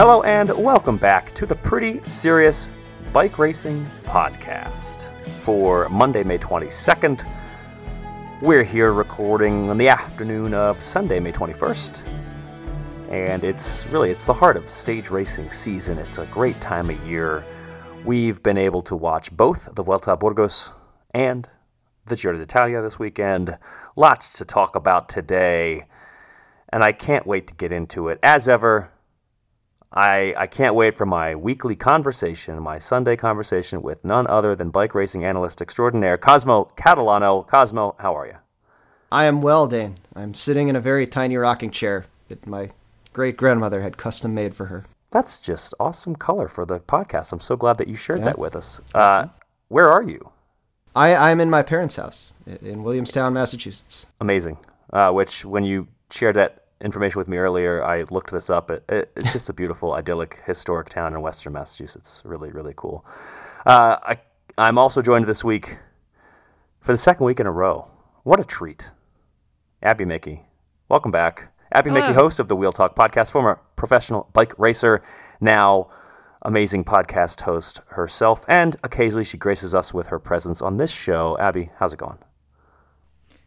Hello and welcome back to the Pretty Serious Bike Racing Podcast for Monday, May 22nd. We're here recording on the afternoon of Sunday, May 21st. And it's really it's the heart of stage racing season. It's a great time of year. We've been able to watch both the Vuelta a Burgos and the Giro d'Italia this weekend. Lots to talk about today, and I can't wait to get into it. As ever, I, I can't wait for my weekly conversation, my Sunday conversation with none other than bike racing analyst extraordinaire Cosmo Catalano. Cosmo, how are you? I am well, Dane. I'm sitting in a very tiny rocking chair that my great grandmother had custom made for her. That's just awesome color for the podcast. I'm so glad that you shared yeah. that with us. Uh, where are you? I, I'm in my parents' house in Williamstown, Massachusetts. Amazing. Uh, which, when you shared that information with me earlier, I looked this up. It, it, it's just a beautiful, idyllic, historic town in western Massachusetts. Really, really cool. Uh, I, I'm also joined this week for the second week in a row. What a treat. Abby Mickey. Welcome back. Abby Hello. Mickey, host of the Wheel Talk podcast, former professional bike racer, now amazing podcast host herself, and occasionally she graces us with her presence on this show. Abby, how's it going?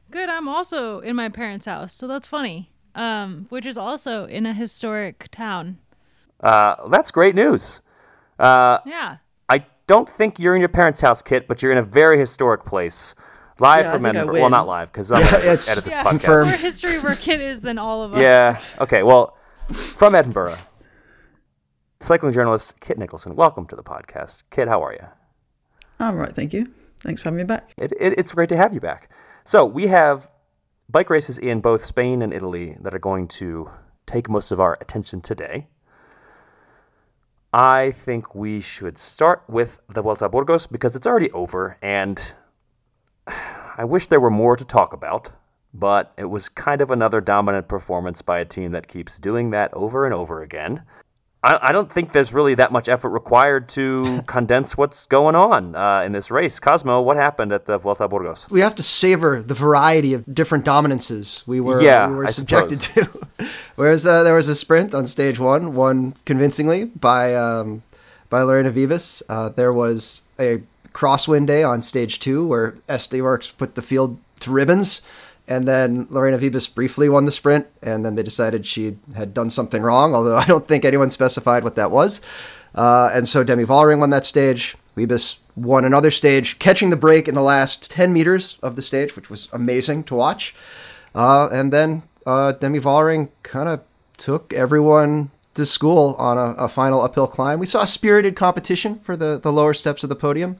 Good. I'm also in my parents' house, so that's funny. Um, which is also in a historic town. Uh, that's great news. Uh, yeah. I don't think you're in your parents' house, Kit, but you're in a very historic place. Live yeah, from Edinburgh. Well, not live because I'm yeah, going to edit this yeah, podcast. More history where Kit is than all of us. Yeah. Okay. Well, from Edinburgh, cycling journalist Kit Nicholson. Welcome to the podcast. Kit, how are you? I'm right, thank you. Thanks for having me back. It, it, it's great to have you back. So we have bike races in both Spain and Italy that are going to take most of our attention today. I think we should start with the Vuelta a Burgos because it's already over, and I wish there were more to talk about, but it was kind of another dominant performance by a team that keeps doing that over and over again. I, I don't think there's really that much effort required to condense what's going on uh, in this race. Cosmo, what happened at the Vuelta a Burgos? We have to savor the variety of different dominances we were yeah, we were subjected to. Whereas uh, there was a sprint on stage one, won convincingly by um, by Lorena Wiebes. Uh, there was a crosswind day on stage two where SD Worx put the field to ribbons and then Lorena Wiebes briefly won the sprint, and then they decided she had done something wrong, although I don't think anyone specified what that was. Uh, and so Demi Vollering won that stage. Wiebes won another stage, catching the break in the last 10 meters of the stage, which was amazing to watch. Uh, and then uh, Demi Vollering kind of took everyone to school on a, a, final uphill climb. We saw a spirited competition for the, the lower steps of the podium.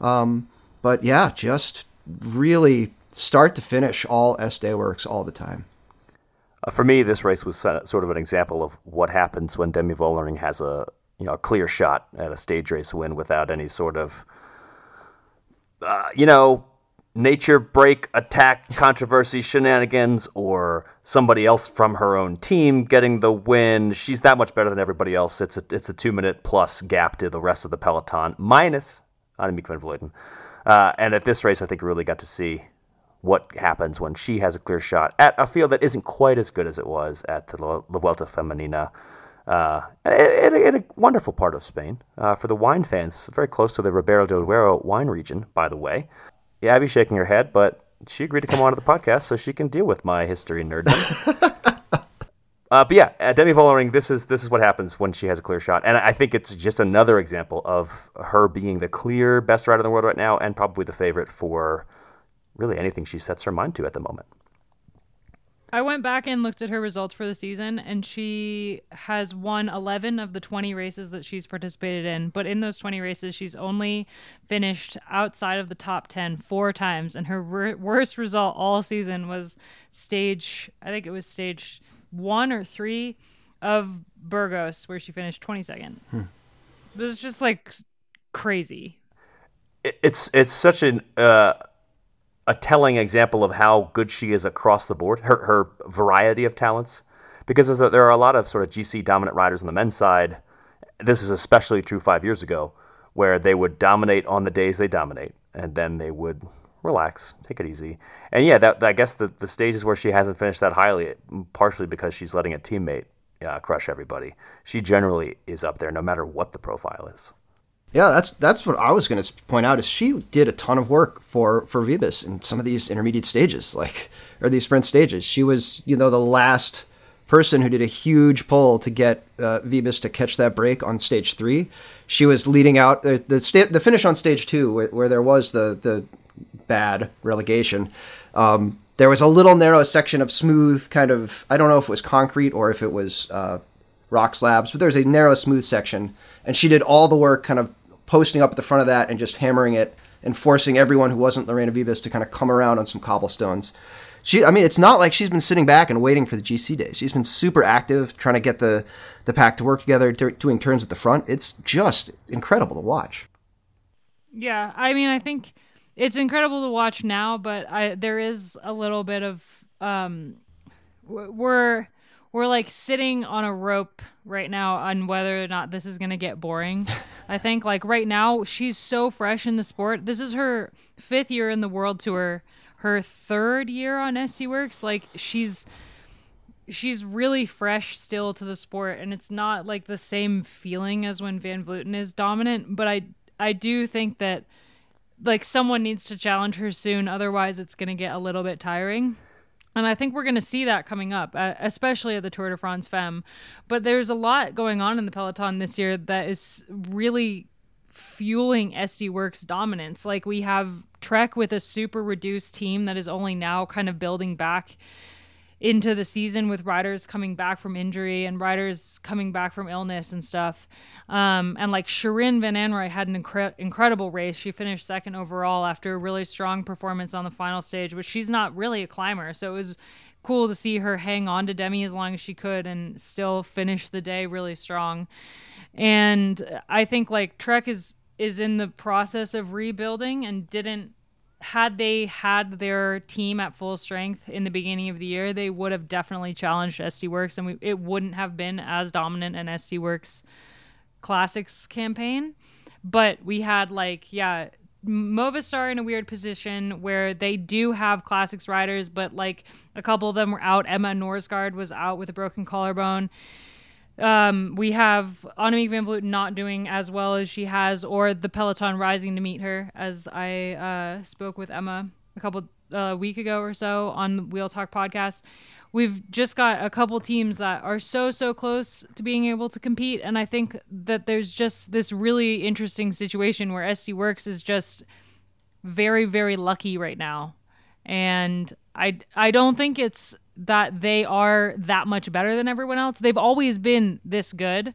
Um, but yeah, just really start to finish, all SD Worx all the time. Uh, for me, this race was sort of an example of what happens when Demi Vollering has a you know a clear shot at a stage race win without any sort of uh, you know nature break attack controversy shenanigans or somebody else from her own team getting the win. She's that much better than everybody else. It's a it's a two minute plus gap to the rest of the peloton minus Annemiek van Vleuten. Uh, and at this race, I think we really got to see what happens when she has a clear shot at a field that isn't quite as good as it was at the La Vuelta Femenina. Uh, in, in, a wonderful part of Spain. Uh, for the wine fans, very close to the Ribera del Duero wine region, by the way. Yeah, Abby's shaking her head, but she agreed to come on to the podcast so she can deal with my history nerddom. uh, but yeah, uh, Demi Vollering, this is this is what happens when she has a clear shot, and I think it's just another example of her being the clear best rider in the world right now, and probably the favorite for really anything she sets her mind to at the moment. I went back and looked at her results for the season, and she has won 11 of the 20 races that she's participated in. But in those 20 races, she's only finished outside of the top 10 four times. And her wor- worst result all season was stage, I think it was stage one or three of Burgos, where she finished 22nd. Hmm. It was just like crazy. It's it's such an uh, a telling example of how good she is across the board, her, her variety of talents. Because there are a lot of sort of GC dominant riders on the men's side. This is especially true five years ago, where they would dominate on the days they dominate, and then they would relax, take it easy. And yeah, that, I guess the, the stages where she hasn't finished that highly, partially because she's letting a teammate uh, crush everybody. She generally is up there, no matter what the profile is. Yeah, that's that's what I was going to point out. Is she did a ton of work for for Wiebes in some of these intermediate stages, like or these sprint stages. She was, you know, the last person who did a huge pull to get uh, Wiebes to catch that break on stage three. She was leading out the the, sta- the finish on stage two, where, where, there was the the bad relegation. Um, there was a little narrow section of smooth, kind of I don't know if it was concrete or if it was uh, rock slabs, but there was a narrow, smooth section, and she did all the work, kind of posting up at the front of that and just hammering it and forcing everyone who wasn't Lorena Wiebes to kind of come around on some cobblestones. She, I mean, it's not like she's been sitting back and waiting for the GC days. She's been super active, trying to get the the pack to work together, doing turns at the front. It's just incredible to watch. Yeah, I mean, I think it's incredible to watch now, but I there is a little bit of um, we're we're like sitting on a rope right now on whether or not this is going to get boring. I think like right now she's so fresh in the sport. This is her fifth year in the world tour, her third year on SD Worx. Like she's she's really fresh still to the sport and it's not like the same feeling as when Van Vleuten is dominant, but I I do think that like someone needs to challenge her soon otherwise it's going to get a little bit tiring. And I think we're going to see that coming up, uh, especially at the Tour de France Femme. But there's a lot going on in the Peloton this year that is really fueling SD Worx dominance. Like we have Trek with a super reduced team that is only now kind of building back into the season with riders coming back from injury and riders coming back from illness and stuff. Um, and like Shirin Van Anrooij had an incre- incredible race. She finished second overall after a really strong performance on the final stage, but she's not really a climber. So it was cool to see her hang on to Demi as long as she could and still finish the day really strong. And I think like Trek is is in the process of rebuilding and didn't had they had their team at full strength in the beginning of the year, they would have definitely challenged SD Worx, and we, it wouldn't have been as dominant an SD Worx Classics campaign. But we had like, yeah, Movistar in a weird position where they do have classics riders, but like a couple of them were out. Emma Norsgaard was out with a broken collarbone. Um, we have Annemiek van Vleuten not doing as well as she has, or the Peloton rising to meet her, as I uh, spoke with Emma a couple uh, week ago or so on the Wheel Talk podcast. We've just got a couple teams that are so so close to being able to compete, and I think that there's just this really interesting situation where SD Worx is just very very lucky right now, and I I don't think it's that they are that much better than everyone else. They've always been this good.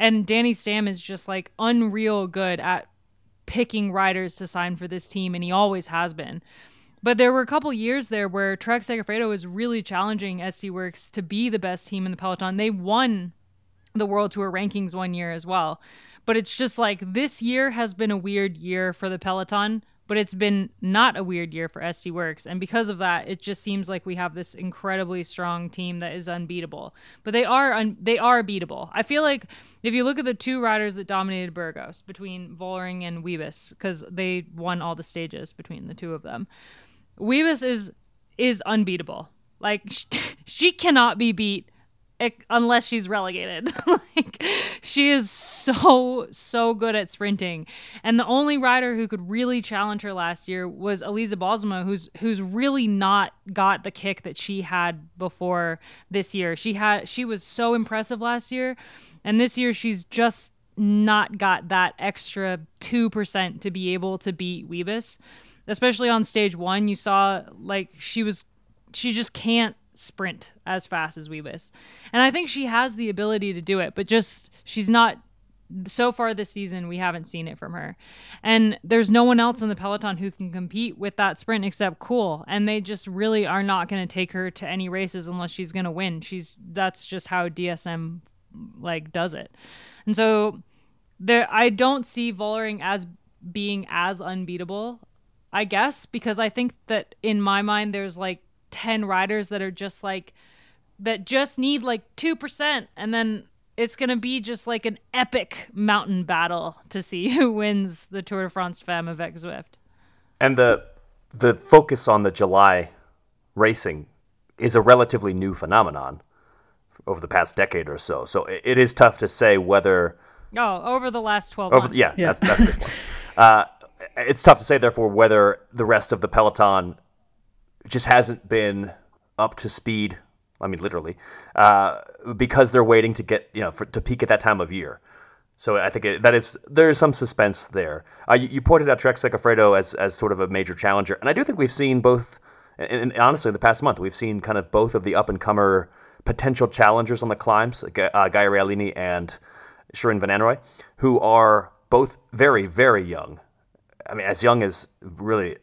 And Danny Stam is just like unreal good at picking riders to sign for this team, and he always has been. But there were a couple years there where Trek Segafredo was really challenging SD Worx to be the best team in the Peloton. They won the World Tour rankings one year as well. But it's just like this year has been a weird year for the Peloton but it's been not a weird year for SD Worx. And because of that, it just seems like we have this incredibly strong team that is unbeatable. But they are un- they are beatable. I feel like if you look at the two riders that dominated Burgos between Vollering and Wiebes, because they won all the stages between the two of them, Wiebes is is unbeatable. Like she, she cannot be beat unless she's relegated. like she is so so good at sprinting. And the only rider who could really challenge her last year was Elisa Balsamo who's who's really not got the kick that she had before this year. She had she was so impressive last year and this year she's just not got that extra 2% to be able to beat Wiebes. Especially on stage 1, you saw like she was she just can't sprint as fast as Wiebes. And I think she has the ability to do it, but just she's not so far this season we haven't seen it from her. And there's no one else in the peloton who can compete with that sprint except Kool, and they just really are not going to take her to any races unless she's going to win. She's that's just how DSM like does it. And so there I don't see Vollering as being as unbeatable, I guess, because I think that in my mind there's like 10 riders that are just like that just need like 2% and then it's going to be just like an epic mountain battle to see who wins the Tour de France Femme avec Zwift. And the the focus on the July racing is a relatively new phenomenon over the past decade or so. So it, it is tough to say whether. Oh, over the last twelve over, months. Yeah, yeah, that's that's a good point. Uh, it's tough to say, therefore, whether the rest of the peloton just hasn't been up to speed. I mean, literally, uh, because they're waiting to get you know for, to peak at that time of year. So I think it, that is there is some suspense there. Uh, you, you, pointed out Trek Segafredo as as sort of a major challenger, and I do think we've seen both. And, and honestly, the past month we've seen kind of both of the up and comer potential challengers on the climbs, uh, Gaia Realini and Shirin Van Anrooij, who are both very very young. I mean, as young as really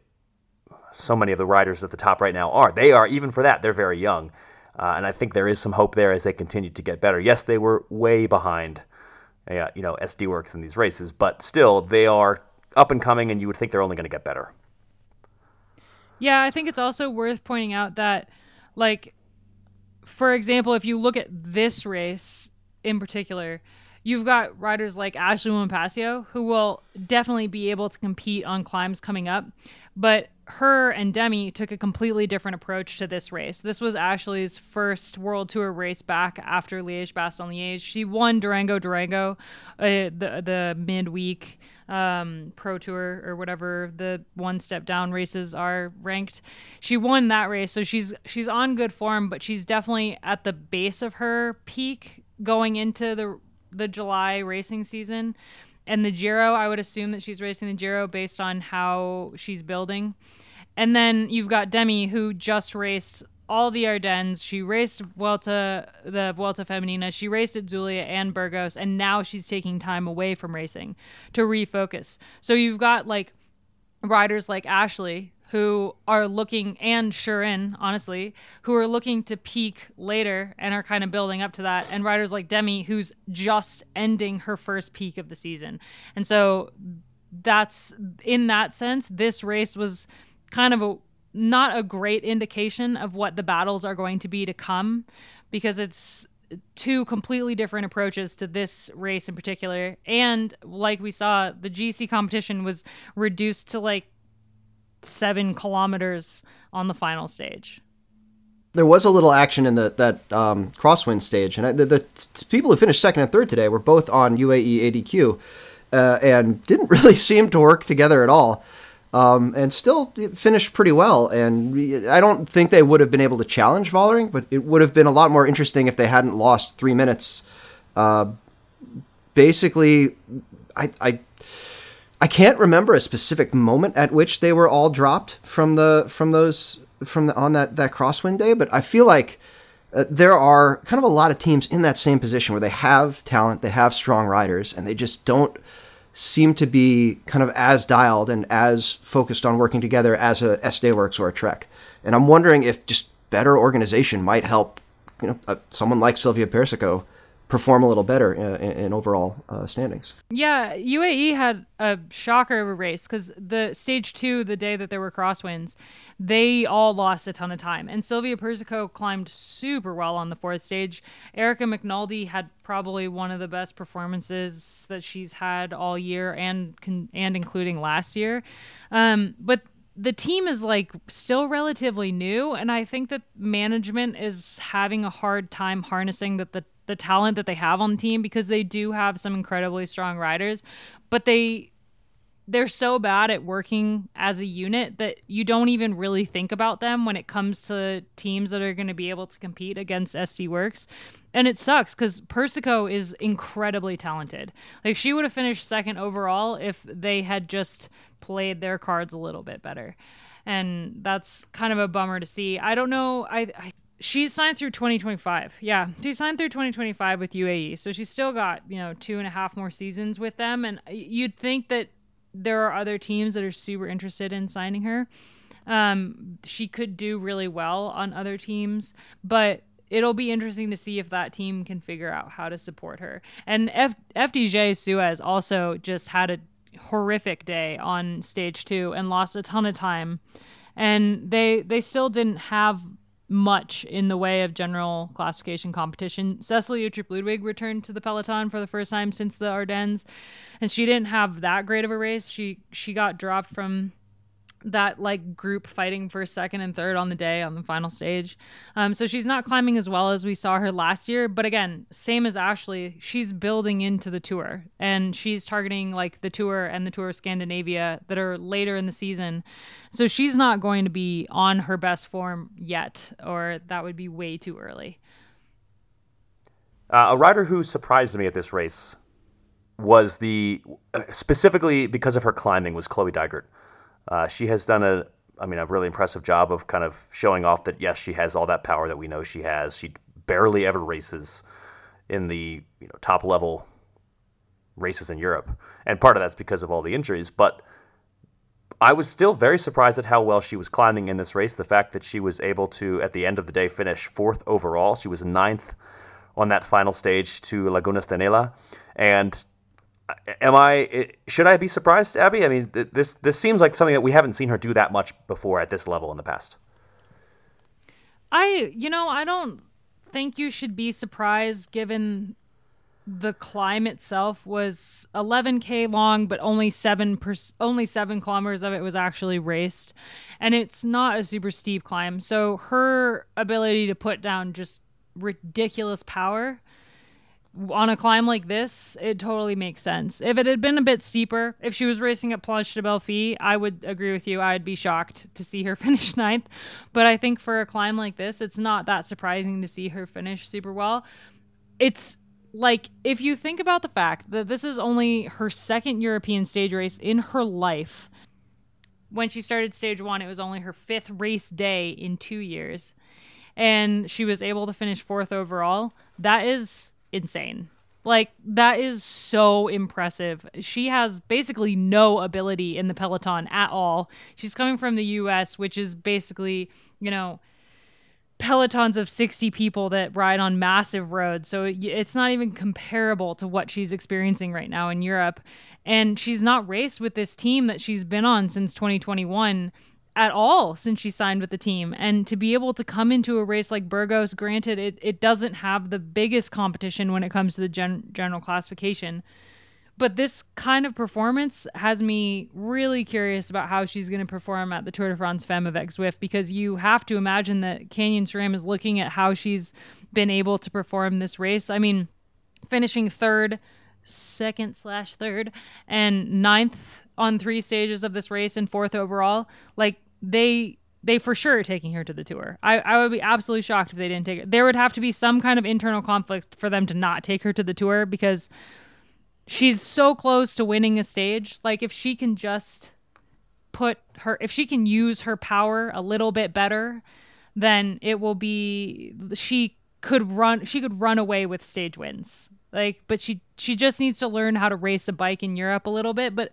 so many of the riders at the top right now are. They are even for that they're very young, uh, and I think there is some hope there as they continue to get better. Yes, they were way behind uh, you know, SD Worx in these races, but still they are up and coming, and you would think they're only going to get better. Yeah, I think it's also worth pointing out that, like, for example, if you look at this race in particular, you've got riders like Ashley Moolman-Pasio who will definitely be able to compete on climbs coming up, but her and Demi took a completely different approach to this race. This was Ashley's first World Tour race back after Liège Bastogne Liège. She won Durango Durango, uh, the the midweek um, Pro Tour or whatever the one step down races are ranked. She won that race, so she's she's on good form, but she's definitely at the base of her peak going into the the July racing season. And the Giro, I would assume that she's racing the Giro based on how she's building. And then you've got Demi, who just raced all the Ardennes. She raced Vuelta, the Vuelta Femenina. She raced at Zulia and Burgos, and now she's taking time away from racing to refocus. So you've got like riders like Ashleigh, who are looking, and Shirin, honestly, who are looking to peak later and are kind of building up to that. And riders like Demi, who's just ending her first peak of the season. And so that's in that sense, this race was kind of a not a great indication of what the battles are going to be to come because it's two completely different approaches to this race in particular. And like we saw, the GC competition was reduced to like seven kilometers on the final stage. There was a little action in the that um, crosswind stage, and I, the, the t- people who finished second and third today were both on UAE ADQ, uh, and didn't really seem to work together at all. Um, and still finished pretty well. And I don't think they would have been able to challenge Vollering, but it would have been a lot more interesting if they hadn't lost three minutes. Uh, basically, I, I I can't remember a specific moment at which they were all dropped from the from those from the on that that crosswind day, but I feel like uh, there are kind of a lot of teams in that same position where they have talent, they have strong riders, and they just don't seem to be kind of as dialed and as focused on working together as a SD Worx or a Trek. And I'm wondering if just better organization might help, you know, uh, someone like Silvia Persico perform a little better in, in overall uh, standings. Yeah, UAE had a shocker of a race because the stage two, the day that there were crosswinds, they all lost a ton of time. And Silvia Persico climbed super well on the fourth stage. Erica Magnaldi had probably one of the best performances that she's had all year and and including last year. Um, but the team is like still relatively new and i think that management is having a hard time harnessing that the the talent that they have on the team because they do have some incredibly strong riders, but they they're so bad at working as a unit that you don't even really think about them when it comes to teams that are going to be able to compete against SD Worx. And it sucks because Persico is incredibly talented. Like she would have finished second overall if they had just played their cards a little bit better. And that's kind of a bummer to see. I don't know. I, I she's signed through 2025. Yeah, she signed through 2025 with UAE, so she's still got you know two and a half more seasons with them. And you'd think that there are other teams that are super interested in signing her. Um, she could do really well on other teams, but it'll be interesting to see if that team can figure out how to support her. And F- FDJ Suez also just had a horrific day on stage two and lost a ton of time. And they they still didn't have much in the way of general classification competition. Cecilie Uttrup Ludwig returned to the peloton for the first time since the Ardennes, and she didn't have that great of a race. She she got dropped from that like group fighting for second and third on the day on the final stage. Um, so she's not climbing as well as we saw her last year, but again, same as Ashley, she's building into the tour and she's targeting like the tour and the tour of Scandinavia that are later in the season. So she's not going to be on her best form yet, or that would be way too early. Uh, a rider who surprised me at this race was the specifically because of her climbing was Chloe Dygert. Uh, she has done a, I mean, a really impressive job of kind of showing off that yes, she has all that power that we know she has. She barely ever races in the you know top level races in Europe, and part of that's because of all the injuries. But I was still very surprised at how well she was climbing in this race. The fact that she was able to, at the end of the day, finish fourth overall. She was ninth on that final stage to Lagunas de Neila, and am I should I be surprised, Abby? I mean, this this seems like something that we haven't seen her do that much before at this level in the past. I, you know, I don't think you should be surprised given the climb itself was 11k long but only 7 per, only 7 kilometers of it was actually raced and it's not a super steep climb so her ability to put down just ridiculous power on a climb like this, it totally makes sense. If it had been a bit steeper, if she was racing at Planche de Belfi, I would agree with you. I'd be shocked to see her finish ninth. But I think for a climb like this, it's not that surprising to see her finish super well. It's like if you think about the fact that this is only her second European stage race in her life. When she started stage one, it was only her fifth race day in two years. And she was able to finish fourth overall. That is insane. Like that is so impressive. She has basically no ability in the peloton at all. She's coming from the US, which is basically, you know, pelotons of 60 people that ride on massive roads. So it's not even comparable to what she's experiencing right now in Europe. And she's not raced with this team that she's been on since 2021 at all since she signed with the team. And to be able to come into a race like Burgos, granted, it, it doesn't have the biggest competition when it comes to the gen- general classification. But this kind of performance has me really curious about how she's going to perform at the Tour de France Femme avec Zwift because you have to imagine that Canyon SRAM is looking at how she's been able to perform this race. I mean, finishing third, second slash third, and ninth on three stages of this race and fourth overall, like they they for sure are taking her to the tour. I, I would be absolutely shocked if they didn't take it. There would have to be some kind of internal conflict for them to not take her to the tour because she's so close to winning a stage. Like if she can just put her if she can use her power a little bit better, then it will be she could run she could run away with stage wins. Like but she she just needs to learn how to race a bike in Europe a little bit, but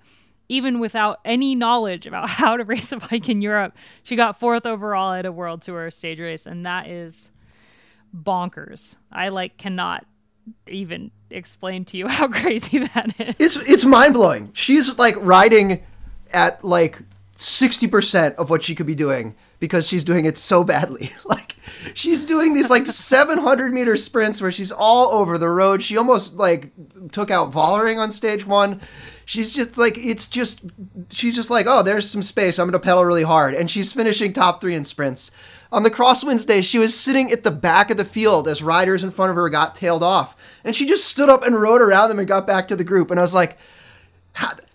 even without any knowledge about how to race a bike in Europe. She got fourth overall at a world tour stage race, and that is bonkers. I like cannot even explain to you how crazy that is. It's it's mind blowing. She's like riding at like sixty percent of what she could be doing because she's doing it so badly. like she's doing these like 700 meter sprints where she's all over the road. She almost like took out Vollering on stage one. She's just like it's just she's just like oh there's some space. I'm gonna pedal really hard. And she's finishing top three in sprints. On the crosswinds day she was sitting at the back of the field as riders in front of her got tailed off. And she just stood up and rode around them and got back to the group. And i was like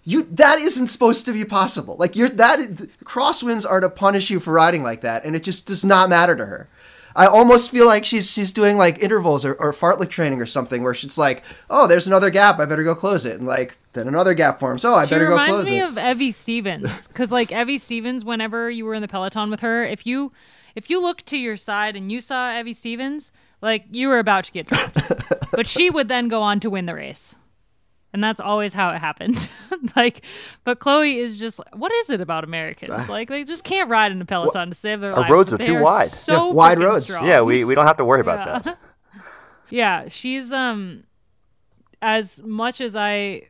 you that isn't supposed to be possible like you're that crosswinds are to punish you for riding like that and it just does not matter to her I almost feel like she's she's doing like intervals or, or fartlek training or something where she's like, oh, there's another gap, I better go close it, and like then another gap forms. Oh, I she better go close it. Reminds me of Evie Stevens because like Evie Stevens, whenever you were in the peloton with her, if you if you looked to your side and you saw Evie Stevens, like you were about to get dropped, but she would then go on to win the race and that's always how it happened. like, but Chloe is just what is it about Americans? Like they just can't ride in a peloton well, to save their lives. Our roads are too are wide. So yeah, wide roads. Strong. Yeah, we we don't have to worry about that. yeah, she's um as much as I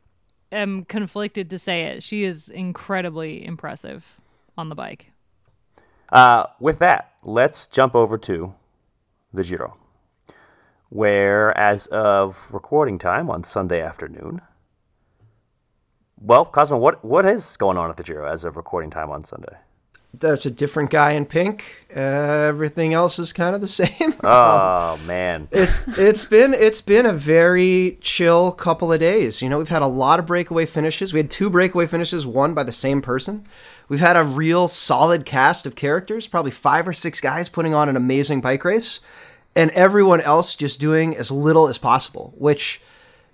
am conflicted to say it, she is incredibly impressive on the bike. Uh, with that, let's jump over to the Giro, where as of recording time on Sunday afternoon, well, Cosmo, what what is going on at the Giro as of recording time on Sunday? there's a different guy in pink. Uh, everything else is kind of the same. Oh um, man, it's it's been it's been a very chill couple of days. You know, we've had a lot of breakaway finishes. We had two breakaway finishes, won by the same person. We've had a real solid cast of characters, probably five or six guys putting on an amazing bike race, and everyone else just doing as little as possible, which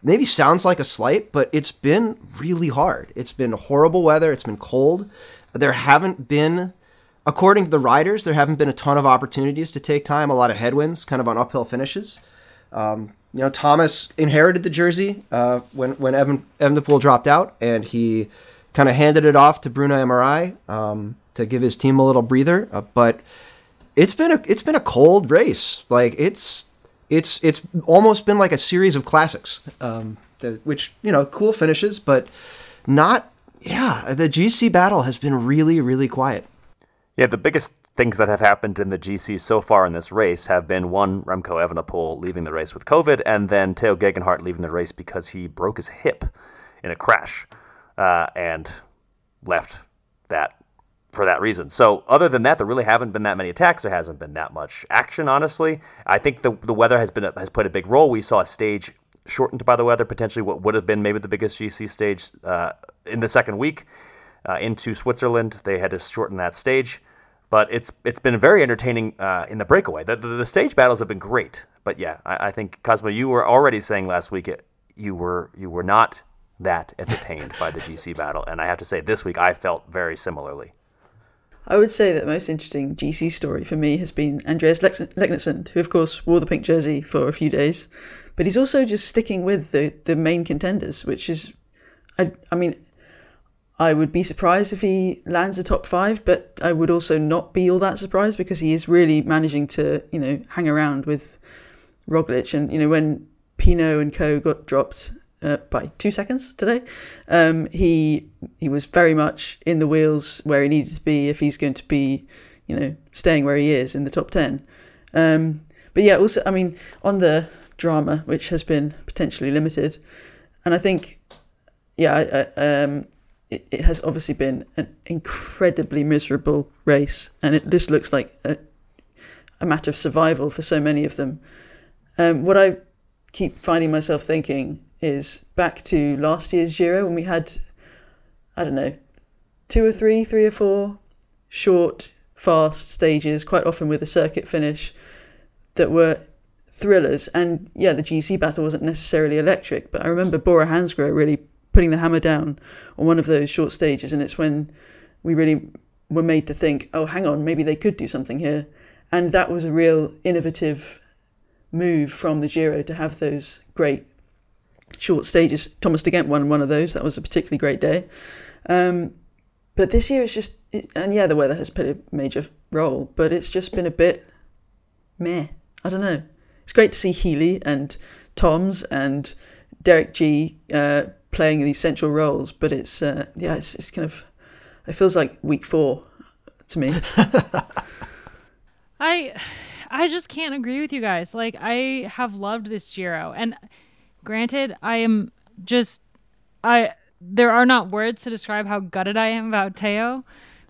maybe sounds like a slight, but it's been really hard. It's been horrible weather. It's been cold there haven't been, according to the riders, there haven't been a ton of opportunities to take time. A lot of headwinds, kind of on uphill finishes. Um, you know, Thomas inherited the jersey uh, when when Evan Evenepoel dropped out, and he kind of handed it off to Bruno Armirail um, to give his team a little breather. Uh, but it's been a it's been a cold race. Like it's it's it's almost been like a series of classics, um, the, which you know, cool finishes, but not yeah, the GC battle has been really, really quiet. Yeah, the biggest things that have happened in the GC so far in this race have been one, Remco Evenepoel leaving the race with COVID, and then Tao Geoghegan Hart leaving the race because he broke his hip in a crash uh, and left that for that reason. So other than that, there really haven't been that many attacks. There hasn't been that much action, honestly. I think the the weather has been has played a big role. We saw a stage shortened by the weather, potentially what would have been maybe the biggest GC stage uh, in the second week uh, into Switzerland. They had to shorten that stage, but it's it's been very entertaining uh, in the breakaway. The, the, the, stage battles have been great, but yeah, I, I think Cosmo, you were already saying last week it, you were you were not that entertained by the GC battle, and I have to say this week I felt very similarly. I would say that the most interesting GC story for me has been Andreas Leknessund, who of course wore the pink jersey for a few days, but he's also just sticking with the, the main contenders, which is, I, I mean, I would be surprised if he lands a top five, but I would also not be all that surprised because he is really managing to, you know, hang around with Roglic. And, you know, when Pinot and co got dropped uh, by two seconds today, um, he he was very much in the wheels where he needed to be if he's going to be, you know, staying where he is in the top 10. Um, but yeah, also, I mean, on the drama, which has been potentially limited, and I think, yeah, I, um, it, it has obviously been an incredibly miserable race, and it just looks like a, a matter of survival for so many of them. Um, what I keep finding myself thinking is back to last year's Giro when we had, I don't know, two or three, three or four short, fast stages, quite often with a circuit finish, that were thrillers. And yeah, the GC battle wasn't necessarily electric, but I remember Bora Hansgrohe really putting the hammer down on one of those short stages, and it's when we really were made to think, oh, hang on, maybe they could do something here. And that was a real innovative move from the Giro to have those great short stages. Thomas de Gendt won one of those. That was a particularly great day. Um, but this year it's just, it, and yeah, the weather has played a major role, but it's just been a bit meh. I don't know. It's great to see Healy and Toms and Derek Gee uh, playing these central roles, but it's uh, yeah, it's, it's kind of it feels like week four to me. I I just can't agree with you guys. Like I have loved this Giro, and granted, I am just I there are not words to describe how gutted I am about Tao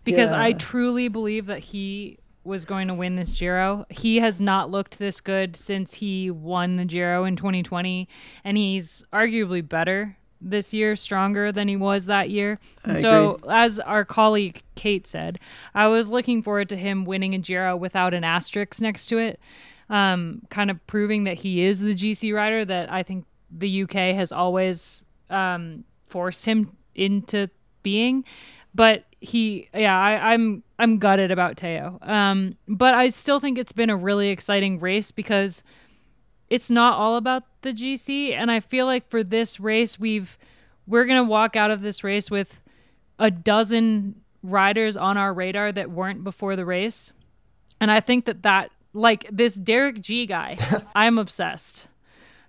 because yeah. I truly believe that he was going to win this Giro. He has not looked this good since he won the Giro in 2020, and he's arguably better this year, stronger than he was that year. so, agree. as our colleague Kate said, I was looking forward to him winning a Giro without an asterisk next to it, um, kind of proving that he is the GC rider that I think the UK has always um, forced him into being. But he, yeah, I, I'm I'm gutted about Tao. Um, but I still think it's been a really exciting race because it's not all about the GC and I feel like for this race we've we're going to walk out of this race with a dozen riders on our radar that weren't before the race. And I think that that like this Derek Gee guy, I'm obsessed.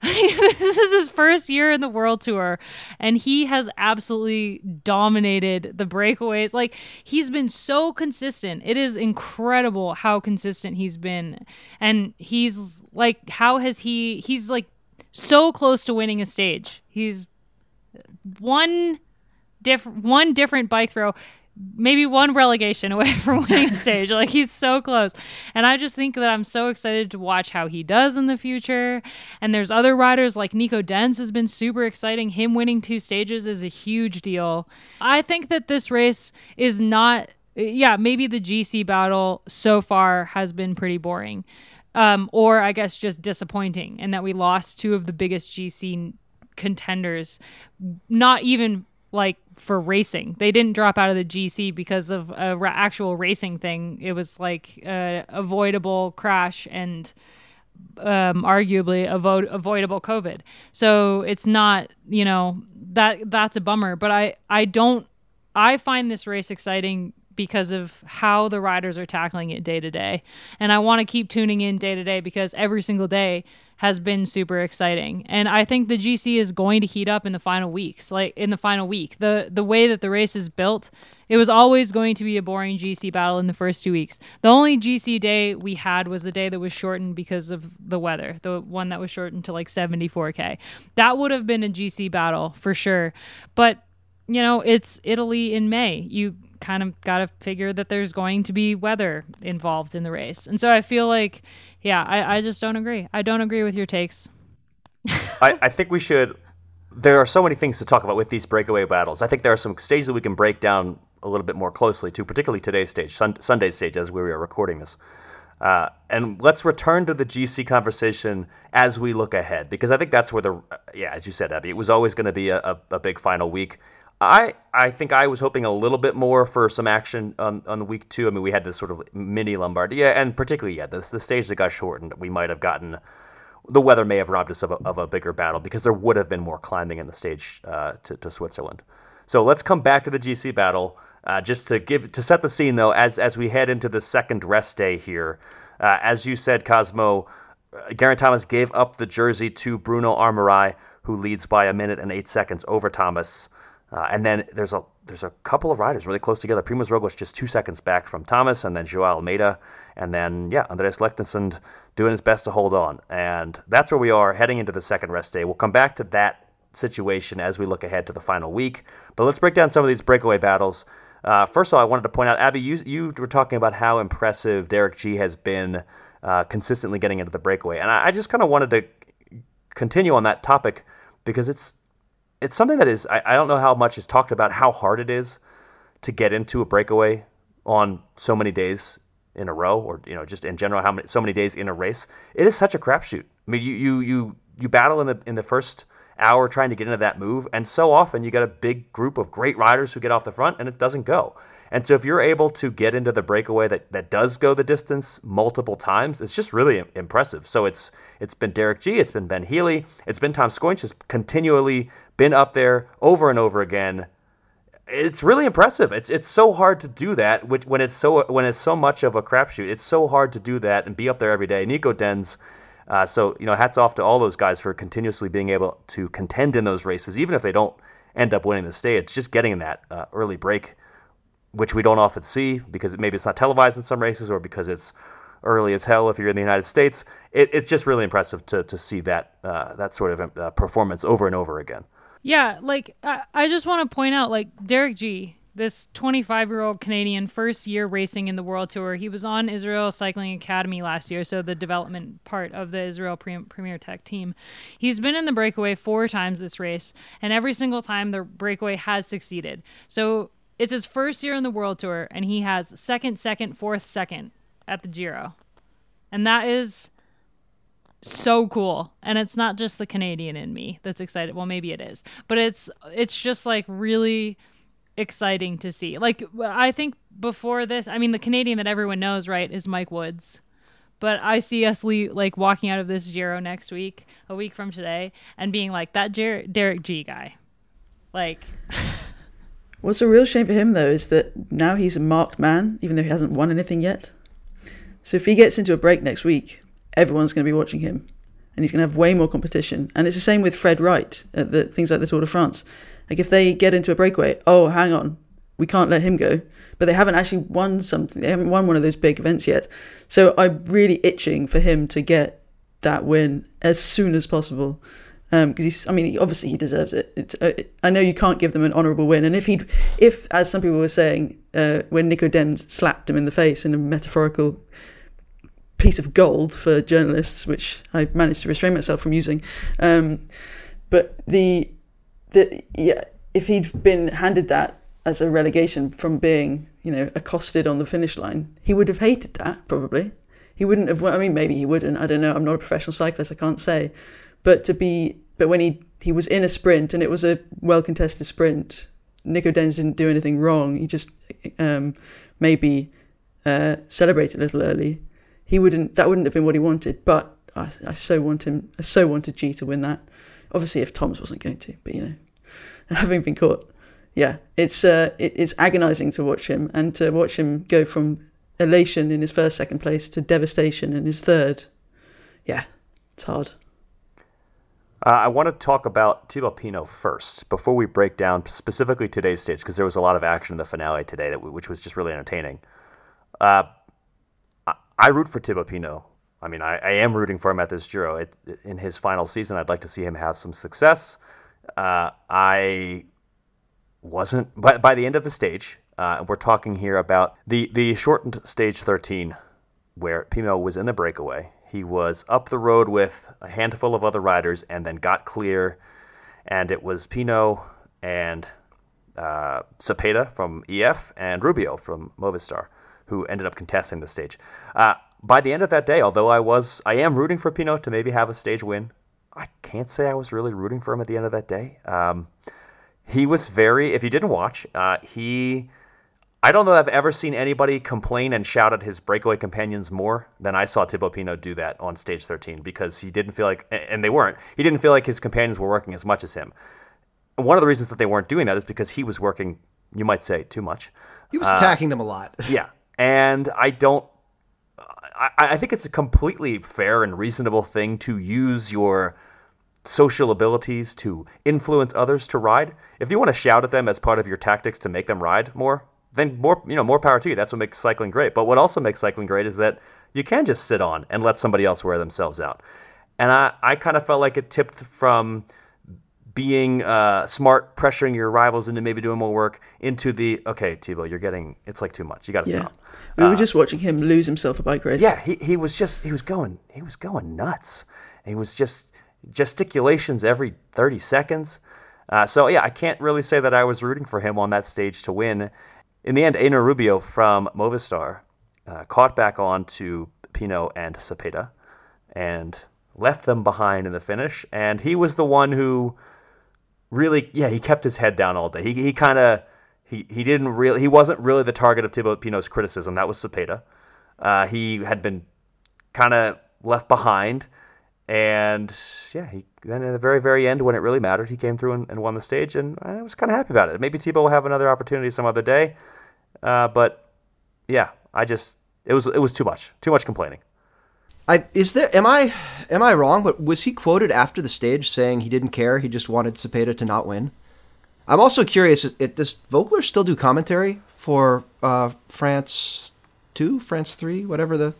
this is his first year in the world tour and he has absolutely dominated the breakaways. Like he's been so consistent. It is incredible how consistent he's been. And he's like how has he he's like so close to winning a stage. He's one different one different bike throw maybe one relegation away from winning stage. Like he's so close. And I just think that I'm so excited to watch how he does in the future. And there's other riders like Nico Denz has been super exciting. Him winning two stages is a huge deal. I think that this race is not yeah, maybe the GC battle so far has been pretty boring. Um, or I guess just disappointing in that we lost two of the biggest GC contenders, not even like for racing. They didn't drop out of the GC because of a ra- actual racing thing. It was like a avoidable crash and um, arguably avo- avoidable COVID. So it's not, you know, that that's a bummer. But I I don't I find this race exciting because of how the riders are tackling it day to day. And I want to keep tuning in day to day because every single day has been super exciting. And I think the GC is going to heat up in the final weeks, like in the final week. The the way that the race is built, it was always going to be a boring GC battle in the first two weeks. The only GC day we had was the day that was shortened because of the weather, the one that was shortened to like 74k. That would have been a GC battle for sure. But you know, it's Italy in May. You kind of got to figure that there's going to be weather involved in the race. And so I feel like, yeah, I, I just don't agree. I don't agree with your takes. I, I think we should. There are so many things to talk about with these breakaway battles. I think there are some stages that we can break down a little bit more closely to, particularly today's stage, sun, Sunday's stage, as we are recording this. Uh, and let's return to the GC conversation as we look ahead, because I think that's where the, yeah, as you said, Abby, it was always going to be a, a, a big final week. I I think I was hoping a little bit more for some action on, on week two. I mean, we had this sort of mini Lombardia, and particularly, yeah, the, the stage that got shortened, we might have gotten. The weather may have robbed us of a, of a bigger battle because there would have been more climbing in the stage uh, to, to Switzerland. So let's come back to the GC battle. Uh, just to give to set the scene though, as as we head into the second rest day here, uh, as you said, Cosmo, uh, Geraint Thomas gave up the jersey to Bruno Armirail, who leads by a minute and eight seconds over Thomas. Uh, and then there's a there's a couple of riders really close together. Primoz Roglic just two seconds back from Thomas, and then Joao Almeida, and then yeah, Andreas Leknessund doing his best to hold on. And that's where we are heading into the second rest day. We'll come back to that situation as we look ahead to the final week. But let's break down some of these breakaway battles. Uh, first of all, I wanted to point out, Abby, you you were talking about how impressive Derek Gee has been uh, consistently getting into the breakaway, and I, I just kind of wanted to continue on that topic because it's it's something that is I, I don't know how much is talked about how hard it is to get into a breakaway on so many days in a row or you know just in general how many so many days in a race. It is such a crapshoot. I mean you you you you battle in the in the first hour trying to get into that move and so often you get a big group of great riders who get off the front and it doesn't go. And so if you're able to get into the breakaway that, that does go the distance multiple times, it's just really impressive. So it's it's been Derek Gee, it's been Ben Healy, it's been Tom Skujins has continually been up there over and over again. It's really impressive. It's it's so hard to do that when it's so when it's so much of a crapshoot. It's so hard to do that and be up there every day. Nico Denz. Uh, so you know, hats off to all those guys for continuously being able to contend in those races, even if they don't end up winning the stage. It's just getting that uh, early break, which we don't often see because maybe it's not televised in some races or because it's early as hell if you're in the United States. It, it's just really impressive to to see that uh, that sort of uh, performance over and over again. Yeah, like I, I just want to point out, like Derek Gee, this 25 year old Canadian, first year racing in the World Tour. He was on Israel Cycling Academy last year, so the development part of the Israel Premier Tech team. He's been in the breakaway four times this race, and every single time the breakaway has succeeded. So it's his first year in the World Tour, and he has second, second, fourth, second at the Giro. And that is so cool. And it's not just the canadian in me that's excited. Well maybe it is but it's it's just like really exciting to see. Like i think before this i mean the canadian that everyone knows right is mike woods. But i see us le- like walking out of this giro next week a week from today and being like that Jer- derek gee guy. Like what's a real shame for him though is that now he's a marked man even though he hasn't won anything yet. So if he gets into a break next week everyone's going to be watching him and he's going to have way more competition. And it's the same with Fred Wright at the things like the Tour de France. Like if they get into a breakaway, oh, hang on, we can't let him go. But they haven't actually won something. They haven't won one of those big events yet. So I'm really itching for him to get that win as soon as possible. Because um, he's, I mean, obviously he deserves it. Uh, it. I know you can't give them an honourable win, and if he'd, if as some people were saying, uh, when Nico Denz slapped him in the face in a metaphorical piece of gold for journalists, which I managed to restrain myself from using. Um, but the the yeah, if he'd been handed that as a relegation from being you know accosted on the finish line, he would have hated that probably. He wouldn't have. I mean, maybe he wouldn't. I don't know. I'm not a professional cyclist. I can't say. But to be, but when he he was in a sprint and it was a well contested sprint, Nico Denz didn't do anything wrong. He just um, maybe uh, celebrated a little early. He wouldn't. That wouldn't have been what he wanted. But I, I so want him. I so wanted G to win that. Obviously, if Thomas wasn't going to, but you know, having been caught, yeah, it's uh, it, it's agonising to watch him and to watch him go from elation in his first, second place to devastation in his third. Yeah, it's hard. Uh, I want to talk about Thibaut Pinot first before we break down specifically today's stage because there was a lot of action in the finale today, that which was just really entertaining. Uh, I, root for Thibaut Pinot. I mean, I, I, am rooting for him at this Giro. It, in his final season, I'd like to see him have some success. Uh, I wasn't, but by the end of the stage, uh, we're talking here about the, the shortened stage 13, where Pinot was in the breakaway he was up the road with a handful of other riders and then got clear. And it was Pinot and uh, Cepeda from EF and Rubio from Movistar who ended up contesting the stage. Uh, by the end of that day, although I was, I am rooting for Pinot to maybe have a stage win. I can't say I was really rooting for him at the end of that day. Um, he was very, if you didn't watch, uh, he I don't know that I've ever seen anybody complain and shout at his breakaway companions more than I saw Thibaut Pinot do that on stage 13 because he didn't feel like, and they weren't, he didn't feel like his companions were working as much as him. One of the reasons that they weren't doing that is because he was working, you might say, too much. He was attacking uh, them a lot. yeah. And I don't, I, I think it's a completely fair and reasonable thing to use your social abilities to influence others to ride. If you want to shout at them as part of your tactics to make them ride more, then more you know more power to you. That's what makes cycling great. But what also makes cycling great is that you can just sit on and let somebody else wear themselves out. And I, I kind of felt like it tipped from being uh, smart, pressuring your rivals into maybe doing more work, into the okay, Thibaut, you're getting it's like too much. You got to yeah. stop. We were uh, just watching him lose himself a bike race. Yeah, he, he was just he was going he was going nuts. He was just gesticulations every 30 seconds. Uh, so yeah, I can't really say that I was rooting for him on that stage to win. In the end, Einer Rubio from Movistar uh, caught back on to Pinot and Cepeda and left them behind in the finish. And he was the one who really, yeah, he kept his head down all day. He, he kind of, he, he didn't really, he wasn't really the target of Thibaut Pinot's criticism. That was Cepeda. Uh, he had been kind of left behind. And yeah, he then at the very, very end, when it really mattered, he came through and, and won the stage, and I was kind of happy about it. Maybe Thibaut will have another opportunity some other day, uh, but yeah, I just it was it was too much, too much complaining. I is there am I am I wrong? But was he quoted after the stage saying he didn't care, he just wanted Cepeda to not win? I'm also curious. It, does Voeckler still do commentary for uh, France two, France three, whatever the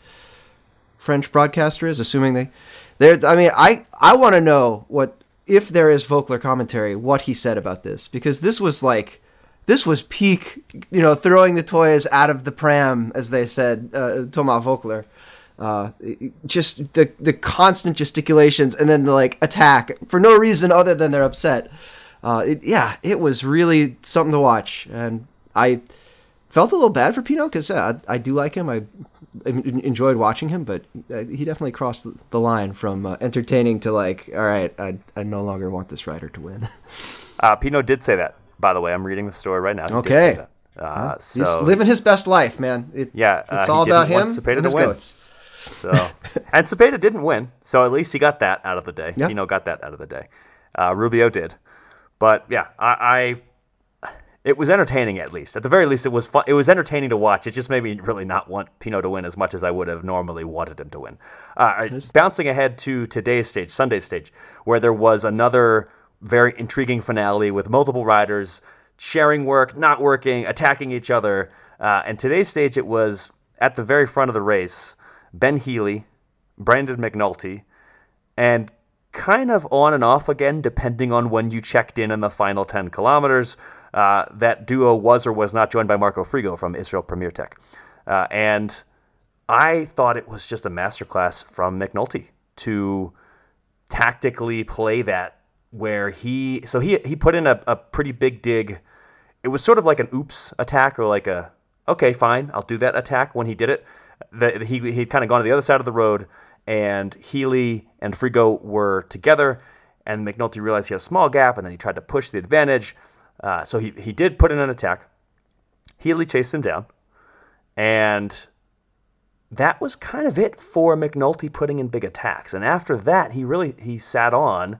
French broadcaster is? Assuming they there, I mean, I I want to know what if there is Voeckler commentary, what he said about this because this was like this was peak, you know, throwing the toys out of the pram, as they said, uh, Thomas Voeckler. Uh, just the the constant gesticulations and then the like attack for no reason other than they're upset. Uh, it, yeah, it was really something to watch, and I felt a little bad for Pinot because uh, I, I do like him. I enjoyed watching him, but uh, he definitely crossed the line from uh, entertaining to like, all right, I, I no longer want this rider to win. uh, Pinot did say that, by the way. I'm reading the story right now. He okay. Uh, so, He's living his best life, man. It, yeah, it's all about him and his goats. So, and Cepeda didn't win, so at least he got that out of the day. Yep. Pinot got that out of the day. Uh, Rubio did, but yeah, I, I it was entertaining at least. At the very least, it was fun. It was entertaining to watch. It just made me really not want Pinot to win as much as I would have normally wanted him to win. Uh, bouncing ahead to today's stage, Sunday's stage, where there was another very intriguing finale with multiple riders sharing work, not working, attacking each other. Uh, and today's stage, it was at the very front of the race. Ben Healy, Brandon McNulty, and kind of on and off again, depending on when you checked in in the final 10 kilometers Uh, that duo was or was not joined by Marco Frigo from Israel Premier Tech. Uh, and I thought it was just a masterclass from McNulty to tactically play that where he so he he put in a, a pretty big dig. It was sort of like an oops attack or like a okay fine I'll do that attack when he did it. He he'd kind of gone to the other side of the road and Healy and Frigo were together and McNulty realized he had a small gap and then he tried to push the advantage. Uh, so he he did put in an attack. Healy chased him down and that was kind of it for McNulty putting in big attacks. And after that, he really he sat on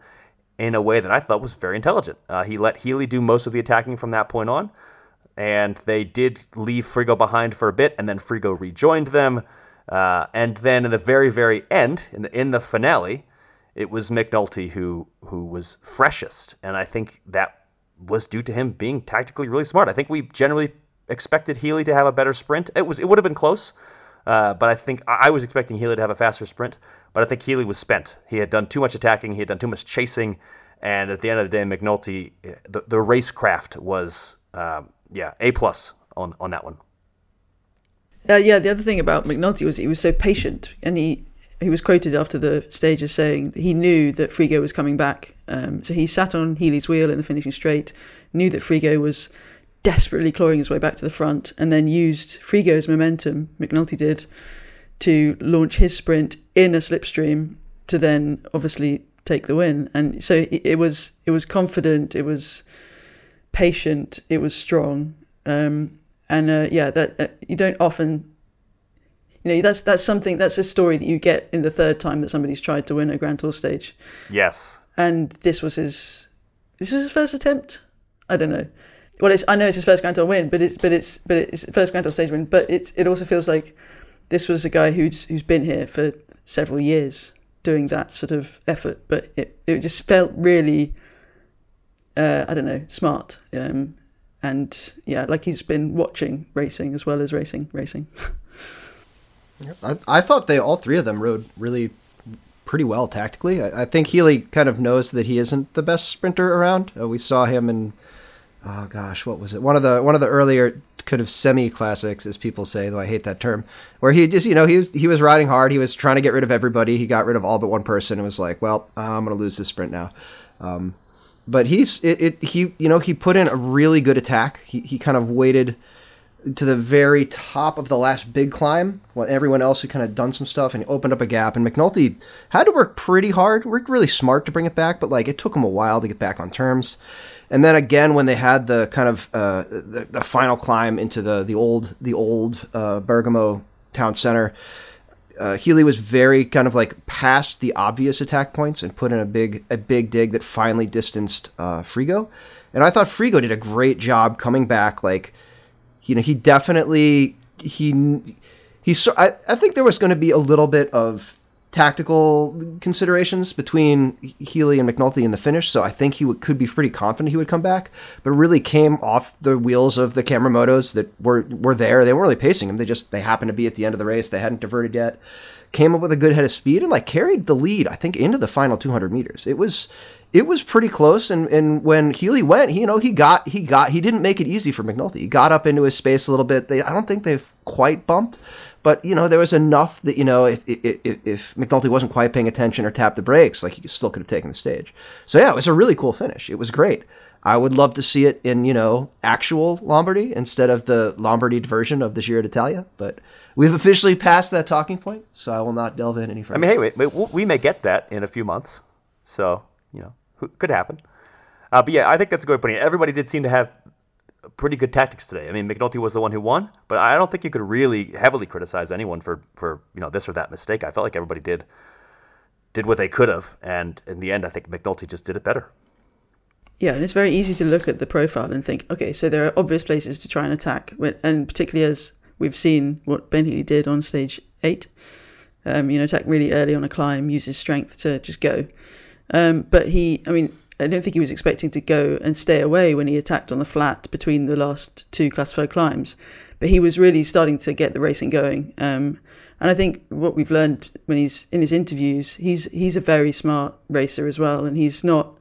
in a way that I thought was very intelligent. Uh, he let Healy do most of the attacking from that point on, and they did leave Frigo behind for a bit, and then Frigo rejoined them. Uh, and then in the very, very end, in the in the finale, it was McNulty who who was freshest, and I think that was due to him being tactically really smart. I think we generally expected Healy to have a better sprint. It was it would have been close, uh, but I think I was expecting Healy to have a faster sprint. But I think Healy was spent. He had done too much attacking. He had done too much chasing. And at the end of the day, McNulty, the, the racecraft was, um, yeah, A plus on, on that one. Uh, yeah, the other thing about McNulty was he was so patient, and he he was quoted after the stage as saying he knew that Frigo was coming back. Um, so he sat on Healy's wheel in the finishing straight, knew that Frigo was desperately clawing his way back to the front, and then used Frigo's momentum, McNulty did, to launch his sprint in a slipstream to then obviously take the win. And so it, it was it was confident, it was patient, it was strong, um, and uh, yeah, that uh, you don't often. You know that's that's something that's a story that you get in the third time that somebody's tried to win a Grand Tour stage. Yes. And this was his this was his first attempt. I don't know well, it's I know it's his first Grand Tour win, but it's but it's but it's first Grand Tour stage win. But it's it also feels like this was a guy who's who's been here for several years doing that sort of effort. But it it just felt really, uh, I don't know, smart. Um, and yeah, like he's been watching racing as well as racing racing. I, I thought they all three of them rode really pretty well tactically. I, I, think Healy kind of knows that he isn't the best sprinter around. Uh, we saw him in oh gosh, what was it? One of the one of the earlier kind of semi classics, as people say, though I hate that term, where he just you know he was he was riding hard. He was trying to get rid of everybody. He got rid of all but one person and was like, well, I'm going to lose this sprint now. Um, but he's it, it he you know he put in a really good attack. He he kind of waited to the very top of the last big climb while everyone else had kind of done some stuff and opened up a gap and McNulty had to work pretty hard worked really smart to bring it back but like it took him a while to get back on terms and then again, when they had the kind of uh, the, the, final climb into the the old the old uh, Bergamo town center, uh, Healy was very kind of like past the obvious attack points and put in a big a big dig that finally distanced uh, Frigo. And I thought Frigo did a great job coming back. Like, you know, he definitely he he. I, I think there was going to be a little bit of tactical considerations between Healy and McNulty in the finish, so I think he would, could be pretty confident he would come back. But really came off the wheels of the camera motos that were were there. They weren't really pacing him. They just they happened to be at the end of the race. They hadn't diverted yet. Came up with a good head of speed and like carried the lead. I think into the final 200 meters. It was it was pretty close. And, and when Healy went, he, you know, he got he got he didn't make it easy for McNulty. He got up into his space a little bit. They I don't think they've quite bumped, but you know, there was enough that you know, if if, if McNulty wasn't quite paying attention or tapped the brakes, like he still could have taken the stage. So yeah, it was a really cool finish. It was great. I would love to see it in you know actual Lombardy instead of the Lombardy version of the Giro d'Italia. But we've officially passed that talking point, so I will not delve in any further. I mean, hey, wait, wait, we may get that in a few months, so you know, could happen. Uh, but yeah, I think that's a good point. Everybody did seem to have pretty good tactics today. I mean, McNulty was the one who won, but I don't think you could really heavily criticize anyone for for you know this or that mistake. I felt like everybody did did what they could have, and in the end, I think McNulty just did it better. Yeah, and it's very easy to look at the profile and think, okay, so there are obvious places to try and attack, and particularly as we've seen what Ben Healy did on stage eight. Um, you know, attack really early on a climb, use his strength to just go. Um, but he, I mean, I don't think he was expecting to go and stay away when he attacked on the flat between the last two classified climbs. But he was really starting to get the racing going. Um, and I think what we've learned when he's in his interviews, he's he's a very smart racer as well, and he's not.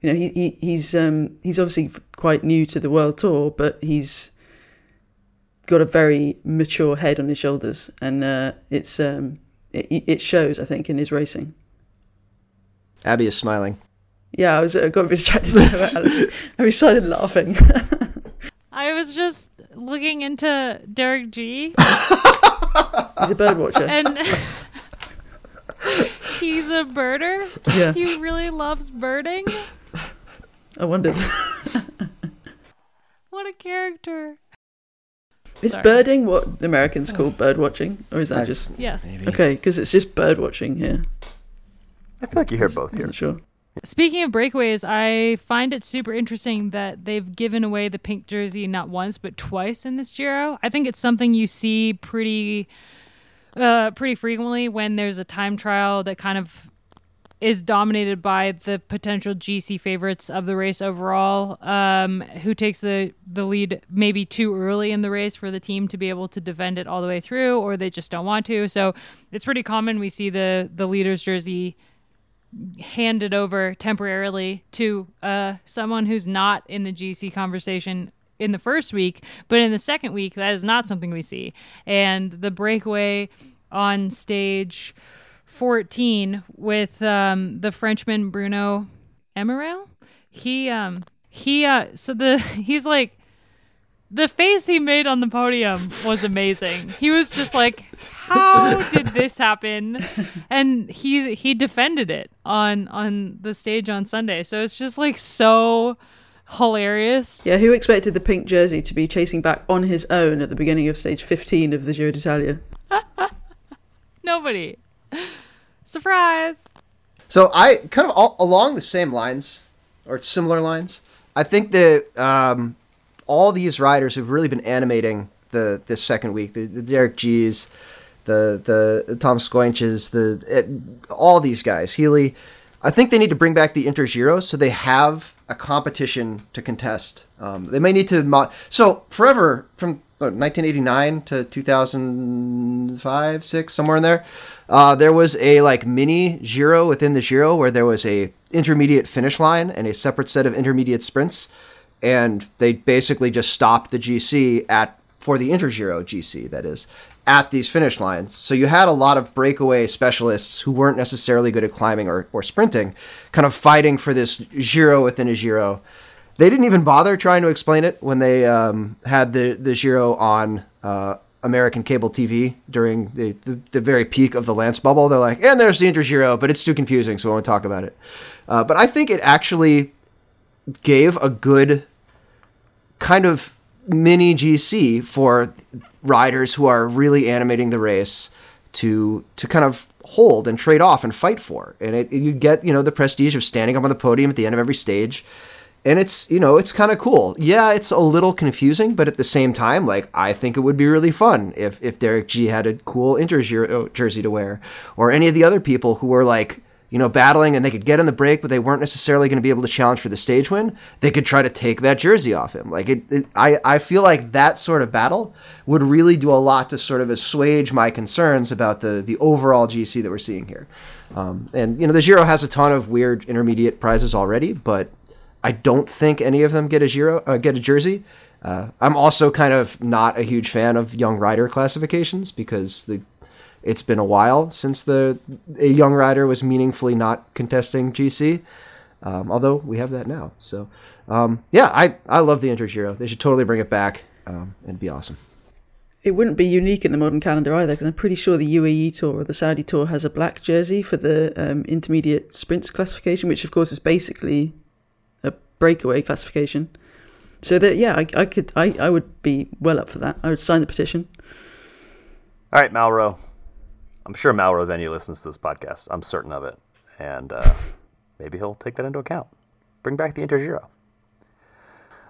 You know, he, he he's um, he's obviously quite new to the world tour, but he's got a very mature head on his shoulders, and uh, it's um, it, it, shows, I think, in his racing. Abby is smiling. Yeah, I was I got distracted. I started laughing. I was just looking into Derek Gee. He's a bird watcher, and he's a birder. Yeah, he really loves birding. I wondered. what a character. Is Sorry. birding what the Americans call oh. bird watching, or is that I've, just yes? Maybe. Okay, because it's just bird watching here. I feel like you hear both here. Sure. Speaking of breakaways, I find it super interesting that they've given away the pink jersey not once but twice in this Giro. I think it's something you see pretty uh, pretty frequently when there's a time trial that kind of is dominated by the potential GC favorites of the race overall, um, who takes the the lead maybe too early in the race for the team to be able to defend it all the way through, or they just don't want to. So it's pretty common we see the the leader's jersey handed over temporarily to uh, someone who's not in the GC conversation in the first week, but in the second week, that is not something we see. And the breakaway on stage 14 with um, the Frenchman Bruno Armirail, he um he uh so the he's like the face he made on the podium was amazing. he was just like, "How did this happen?" And he he defended it on on the stage on Sunday. So it's just like so hilarious. Yeah, who expected the pink jersey to be chasing back on his own at the beginning of stage 15 of the Giro d'Italia? Nobody. Surprise. So I kind of all, along the same lines or similar lines. I think that um, all these riders who've really been animating the this second week, the, the Derek Gee's, the the Toms Skujins, the it, all these guys, Healy. I think they need to bring back the Intergiro so they have a competition to contest. Um, they may need to mo- so forever from 1989 to 2005, six, somewhere in there. Uh, there was a like mini Giro within the Giro where there was a intermediate finish line and a separate set of intermediate sprints and they basically just stopped the GC at for the Intergiro GC that is at these finish lines. So you had a lot of breakaway specialists who weren't necessarily good at climbing or, or sprinting, kind of fighting for this Giro within a Giro. They didn't even bother trying to explain it when they um, had the the Giro on uh, American cable TV during the, the, the, very peak of the Lance bubble. They're like, and there's the Intergiro, but it's too confusing, so we won't talk about it. Uh, but I think it actually gave a good kind of mini GC for riders who are really animating the race to to kind of hold and trade off and fight for. And it, you get you know the prestige of standing up on the podium at the end of every stage. And it's you know it's kind of cool. Yeah, it's a little confusing, but at the same time, like I think it would be really fun if if Derek Gee had a cool Inter jersey to wear, or any of the other people who were like you know, battling and they could get in the break, but they weren't necessarily going to be able to challenge for the stage win, they could try to take that jersey off him. Like it, it, I, I feel like that sort of battle would really do a lot to sort of assuage my concerns about the the overall GC that we're seeing here. Um, and you know, the Giro has a ton of weird intermediate prizes already, but I don't think any of them get a Giro, uh, get a jersey. Uh, I'm also kind of not a huge fan of young rider classifications because the it's been a while since the a young rider was meaningfully not contesting GC. Um, although we have that now, so um, yeah, I I love the Inter Giro. They should totally bring it back. Um, it'd be awesome. It wouldn't be unique in the modern calendar either, because I'm pretty sure the UAE tour or the Saudi tour has a black jersey for the um, intermediate sprints classification, which of course is basically a breakaway classification. So that yeah, I, I could I, I would be well up for that. I would sign the petition. All right, Mauro. I'm sure Mauro Vegni listens to this podcast. I'm certain of it, and uh, maybe he'll take that into account. Bring back the Intergiro. All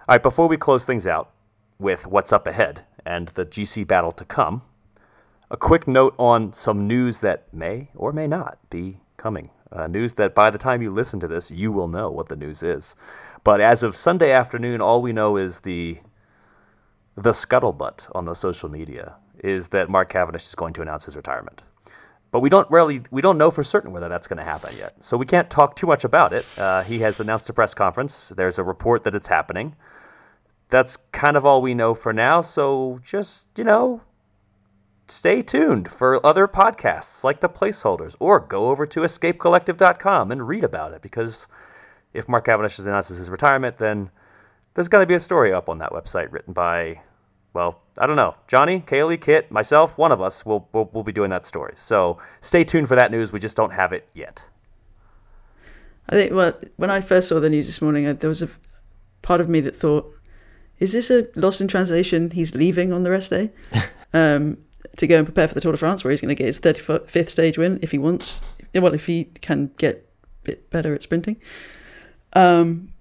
right, before we close things out with what's up ahead and the GC battle to come, a quick note on some news that may or may not be coming. Uh, news that by the time you listen to this, you will know what the news is. But as of Sunday afternoon, all we know is the the scuttlebutt on the social media is that Mark Cavendish is going to announce his retirement but we don't really we don't know for certain whether that's going to happen yet. So we can't talk too much about it. Uh, he has announced a press conference. There's a report that it's happening. that's kind of all we know for now. So just, you know, stay tuned for other podcasts like The Placeholders or go over to escapecollective.com and read about it because if Mark Cavendish announces his retirement, then there's going to be a story up on that website written by, well, I don't know, Johnny, Caley, Kit, myself, one of us will will will be doing that story. So stay tuned for that news. We just don't have it yet. I think well, when I first saw the news this morning, there was a part of me that thought, "Is this a lost in translation? He's leaving on the rest day um, to go and prepare for the Tour de France, where he's going to get his thirty fifth stage win if he wants. Well, if he can get a bit better at sprinting." Um,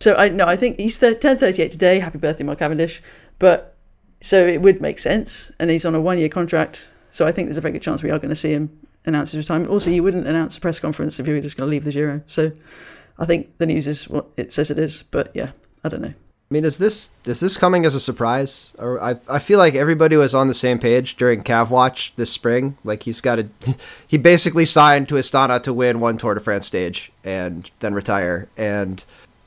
so I no, I think he's ten thirty eight today. Happy birthday, Mark Cavendish. But so it would make sense, and he's on a one year contract. So I think there's a very good chance we are going to see him announce his retirement. Also, you wouldn't announce a press conference if you were just going to leave the Giro. So I think the news is what it says it is. But yeah, I don't know. I mean, is this is this coming as a surprise? Or I I feel like everybody was on the same page during Cav Watch this spring. Like he's got a he basically signed to Astana to win one Tour de France stage and then retire. And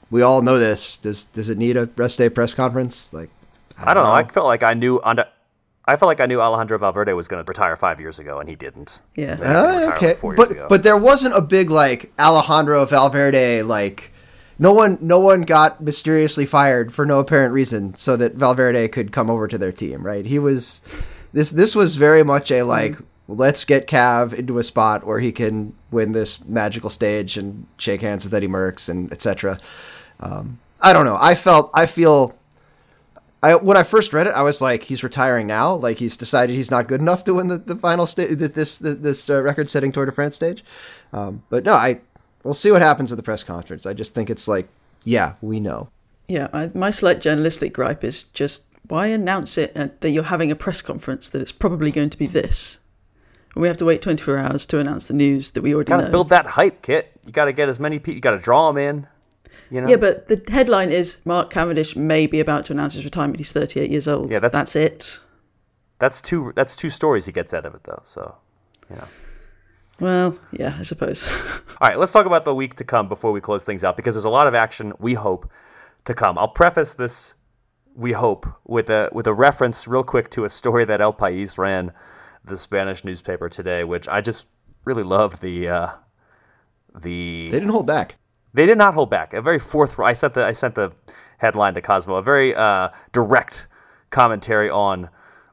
we all know this. Does does it need a rest day press conference? Like, I don't, I don't know. know. I felt like I knew under. I felt like I knew Alejandro Valverde was going to retire five years ago, and he didn't. Yeah. Uh, okay. Like but but there wasn't a big like Alejandro Valverde like. No one, no one got mysteriously fired for no apparent reason, so that Valverde could come over to their team. Right? He was. This this was very much a like. Mm let's get Cav into a spot where he can win this magical stage and shake hands with Eddy Merckx and etc. Um, I don't know. I felt I feel. I, when I first read it, I was like, he's retiring now. Like he's decided he's not good enough to win the, the final stage, this this uh, record-setting Tour de France stage. Um, but no, I we'll see what happens at the press conference. I just think it's like, yeah, we know. Yeah, I, my slight journalistic gripe is just why announce it that you're having a press conference that it's probably going to be this. And we have to wait 24 hours to announce the news that we already you gotta know. build that hype, Kit. You got to get as many people. You got to draw them in. You know? Yeah, but the headline is Mark Cavendish may be about to announce his retirement. He's 38 years old. Yeah, that's, that's it. That's two. That's two stories he gets out of it, though. So, you know. Well, yeah, I suppose. All right, let's talk about the week to come before we close things out because there's a lot of action we hope to come. I'll preface this we hope with a with a reference real quick to a story that El País ran, the Spanish newspaper today, which I just really loved the uh, the They didn't hold back. They did not hold back. A very forthright. I sent the I sent the headline to Cosmo. A very uh, direct commentary on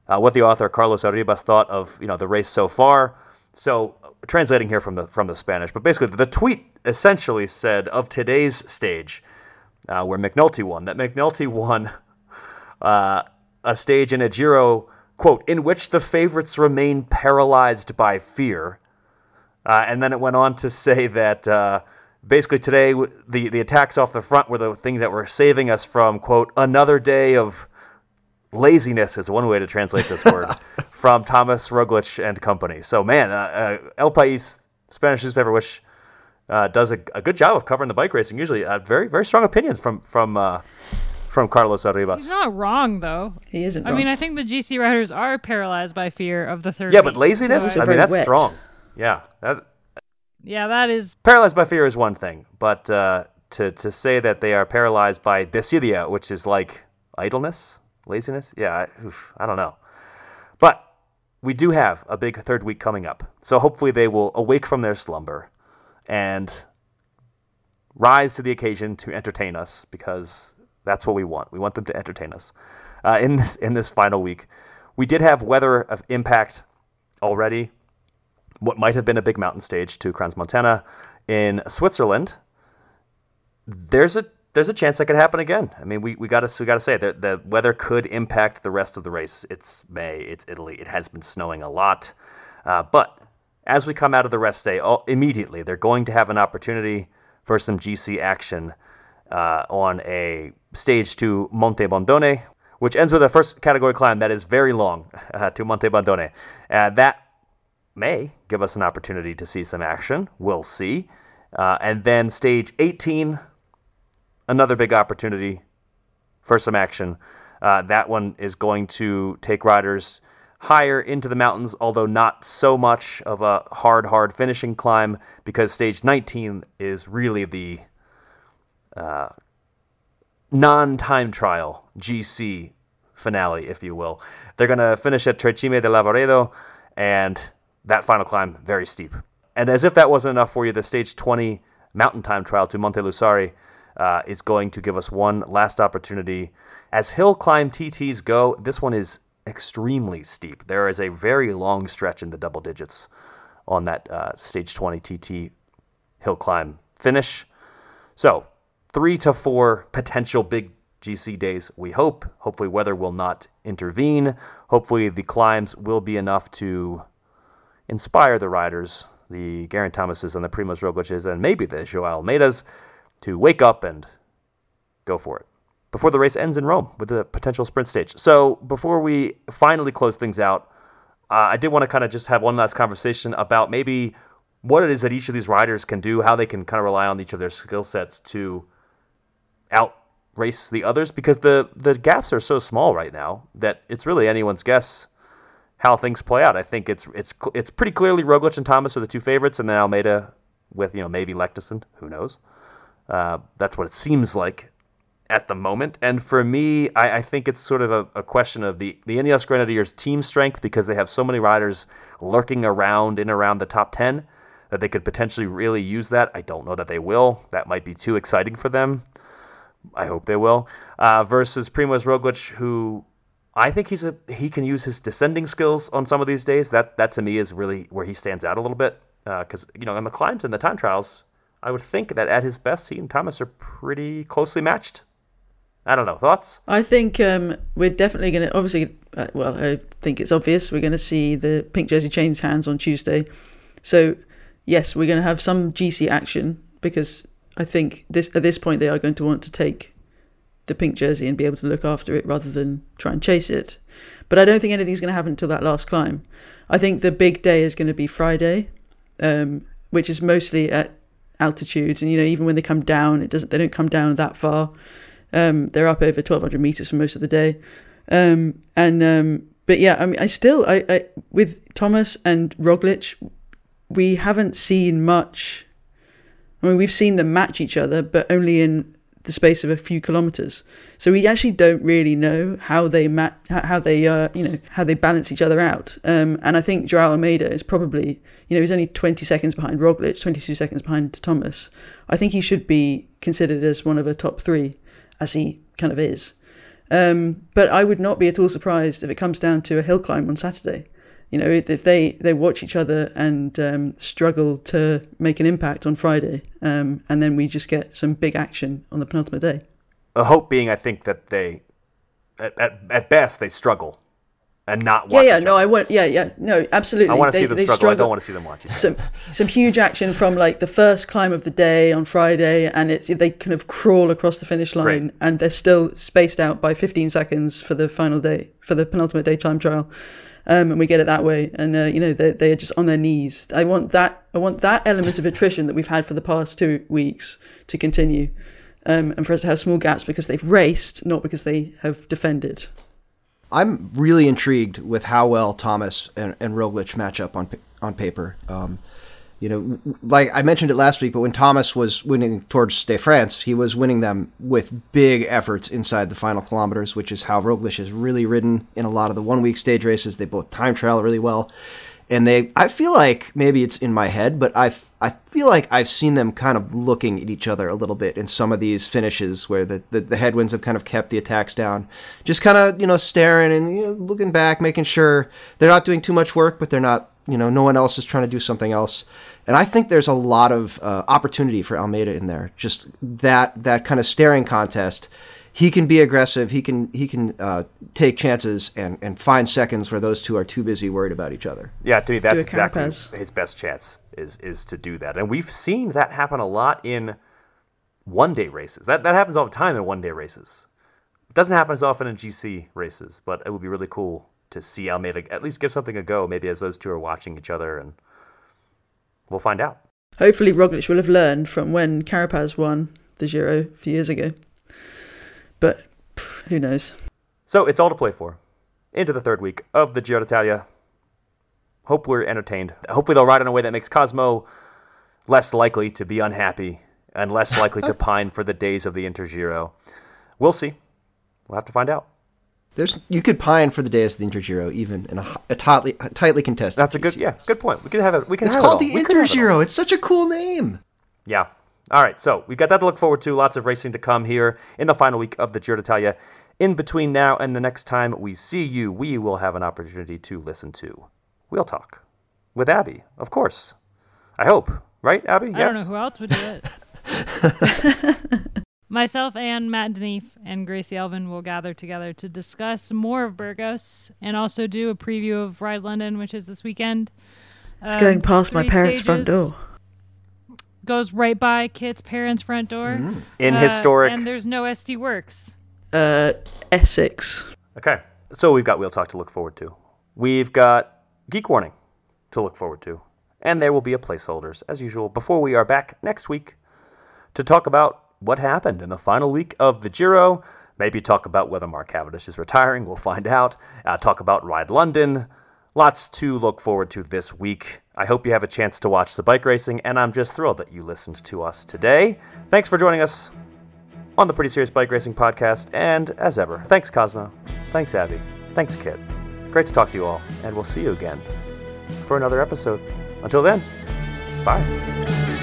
uh, what the author Carlos Arribas thought of you know the race so far. So translating here from the from the Spanish, but basically the tweet essentially said of today's stage, uh, where McNulty won, that McNulty won uh, a stage in a Giro quote in which the favorites remain paralyzed by fear, uh, and then it went on to say that uh, basically today the the attacks off the front were the thing that were saving us from quote another day of laziness is one way to translate this word from Thomas Roglic and company. So man, uh, uh, El País Spanish newspaper, which uh, does a, a, good job of covering the bike racing, usually a very very strong opinion from from. Uh, from Carlos Arribas. He's not wrong though. He isn't. I wrong. mean, I think the GC riders are paralyzed by fear of the third. Yeah, but laziness. I mean, that's wet. strong. Yeah, that, yeah, that is paralyzed by fear is one thing, but uh, to to say that they are paralyzed by desidia, which is like idleness, laziness, yeah, I, oof, I don't know. But we do have a big third week coming up, so hopefully they will awake from their slumber and rise to the occasion to entertain us because that's what we want. We want them to entertain us uh, in this in this final week. We did have weather of impact already what might have been a big mountain stage to Crans-Montana in Switzerland, there's a there's a chance that could happen again. I mean, we, we got to we got to say that the weather could impact the rest of the race. It's May, it's Italy. It has been snowing a lot, uh, but as we come out of the rest day, all, immediately they're going to have an opportunity for some GC action uh, on a stage to Monte Bondone, which ends with a first category climb that is very long uh, to Monte Bondone. Uh, that may give us an opportunity to see some action. We'll see. Uh, and then stage 18, another big opportunity for some action. Uh, that one is going to take riders higher into the mountains, although not so much of a hard, hard finishing climb, because stage 19 is really the uh, non-time trial GC finale, if you will. They're going to finish at Tre Cime di Lavaredo, and that final climb, very steep. And as if that wasn't enough for you, the stage 20 mountain time trial to Monte Lussari uh, is going to give us one last opportunity. As hill climb TTs go, this one is extremely steep. There is a very long stretch in the double digits on that uh, stage 20 TT hill climb finish. So, three to four potential big GC days, we hope. Hopefully, weather will not intervene. Hopefully, the climbs will be enough to inspire the riders, the Geraint Thomases and the Primoz Rogliches, and maybe the Joao Almeidas, to wake up and go for it before the race ends in Rome with the potential sprint stage. So, before we finally close things out, uh, I did want to kind of just have one last conversation about maybe what it is that each of these riders can do, how they can kind of rely on each of their skill sets to out race the others because the the gaps are so small right now that it's really anyone's guess how things play out. I think it's it's it's pretty clearly Roglic and Thomas are the two favorites, and then Almeida with you know maybe Leknessund, who knows. Uh, that's what it seems like at the moment. And for me, I, I think it's sort of a, a, question of the the Ineos Grenadiers team strength because they have so many riders lurking around in around the top ten that they could potentially really use that. I don't know that they will. That might be too exciting for them. I hope they will. Uh, versus Primoz Roglic, who I think he's a he can use his descending skills on some of these days. That that to me is really where he stands out a little bit because uh, you know in the climbs and the time trials, I would think that at his best, he and Thomas are pretty closely matched. I don't know thoughts. I think um, we're definitely going to obviously. Uh, well, I think it's obvious we're going to see the pink jersey change hands on Tuesday. So yes, we're going to have some GC action because I think this at this point they are going to want to take the pink jersey and be able to look after it rather than try and chase it. But I don't think anything's going to happen until that last climb. I think the big day is going to be Friday, um, which is mostly at altitude, and you know even when they come down, it doesn't they don't come down that far. Um, they're up over 1,200 meters for most of the day, um, and um, but yeah, I mean, I still I, I with Thomas and Roglic, we haven't seen much I mean, we've seen them match each other, but only in the space of a few kilometers. So we actually don't really know how they mat, how they, uh, you know, how they balance each other out. Um, and I think Joao Almeida is probably, you know, he's only 20 seconds behind Roglic, 22 seconds behind Thomas. I think he should be considered as one of a top three, as he kind of is. Um, but I would not be at all surprised if it comes down to a hill climb on Saturday you know, if they, they watch each other and um, struggle to make an impact on Friday, um, and then we just get some big action on the penultimate day. The hope being, I think that they, at, at, at best, they struggle and not watch. Yeah, yeah, no, I want, yeah, yeah, no, absolutely. I want to see them struggle. struggle. I don't want to see them watch. Some some huge action from like the first climb of the day on Friday, and it's they kind of crawl across the finish line, and they're still spaced out by 15 seconds for the final day for the penultimate day time trial um, and we get it that way. And uh, you know they they are just on their knees. I want that I want that element of attrition that we've had for the past two weeks to continue, um, and for us to have small gaps because they've raced, not because they have defended. I'm really intrigued with how well Thomas and, and Roglic match up on on paper. Um, you know, like I mentioned it last week, but when Thomas was winning Tours de France, he was winning them with big efforts inside the final kilometers, which is how Roglic has really ridden in a lot of the one week stage races. They both time trial really well. And they, I feel like maybe it's in my head, but I, I feel like I've seen them kind of looking at each other a little bit in some of these finishes where the, the, the headwinds have kind of kept the attacks down. Just kind of, you know, staring and you know, looking back, making sure they're not doing too much work, but they're not, you know, no one else is trying to do something else. And I think there's a lot of uh, opportunity for Almeida in there. Just that that kind of staring contest. He can be aggressive. He can he can uh, take chances and, and find seconds where those two are too busy worried about each other. Yeah, to me that's exactly his best chance is is to do that. And we've seen that happen a lot in one day races. That that happens all the time in one day races. It doesn't happen as often in GC races, but it would be really cool to see Almeida at least give something a go. Maybe as those two are watching each other and We'll find out. Hopefully, Roglic will have learned from when Carapaz won the Giro a few years ago. But pff, who knows? So it's all to play for. Into the third week of the Giro d'Italia. Hope we're entertained. Hopefully, they'll ride in a way that makes Cosmo less likely to be unhappy and less likely to pine for the days of the Inter Intergiro. we'll see. We'll have to find out. There's you could pine for the days of the Intergiro, even in a, a tightly a tightly contested. That's a good yeah, good point. We can have it. We can. It's called it the Intergiro. It it's such a cool name. Yeah. All right. So we've got that to look forward to. Lots of racing to come here in the final week of the Giro d'Italia. In between now and the next time we see you, we will have an opportunity to listen to Wheel Talk with Abby, of course. I hope, right, Abby? I yes? don't know who else would do it. Myself and Matt de Neef and Gracie Elvin will gather together to discuss more of Burgos and also do a preview of Ride London, which is this weekend. It's um, going past my parents' front door. Goes right by Kit's parents' front door. Mm. In uh, historic. And there's no SD Worx. Uh, Essex. Okay. So we've got Wheel Talk to look forward to. We've got Geek Warning to look forward to. And there will be a placeholders, as usual, before we are back next week to talk about what happened in the final week of the Giro. Maybe talk about whether Mark Cavendish is retiring. We'll find out. Uh, talk about Ride London. Lots to look forward to this week. I hope you have a chance to watch the bike racing, and I'm just thrilled that you listened to us today. Thanks for joining us on the Pretty Serious Bike Racing Podcast. And as ever, thanks, Cosmo. Thanks, Abby. Thanks, Kit. Great to talk to you all, and we'll see you again for another episode. Until then, bye.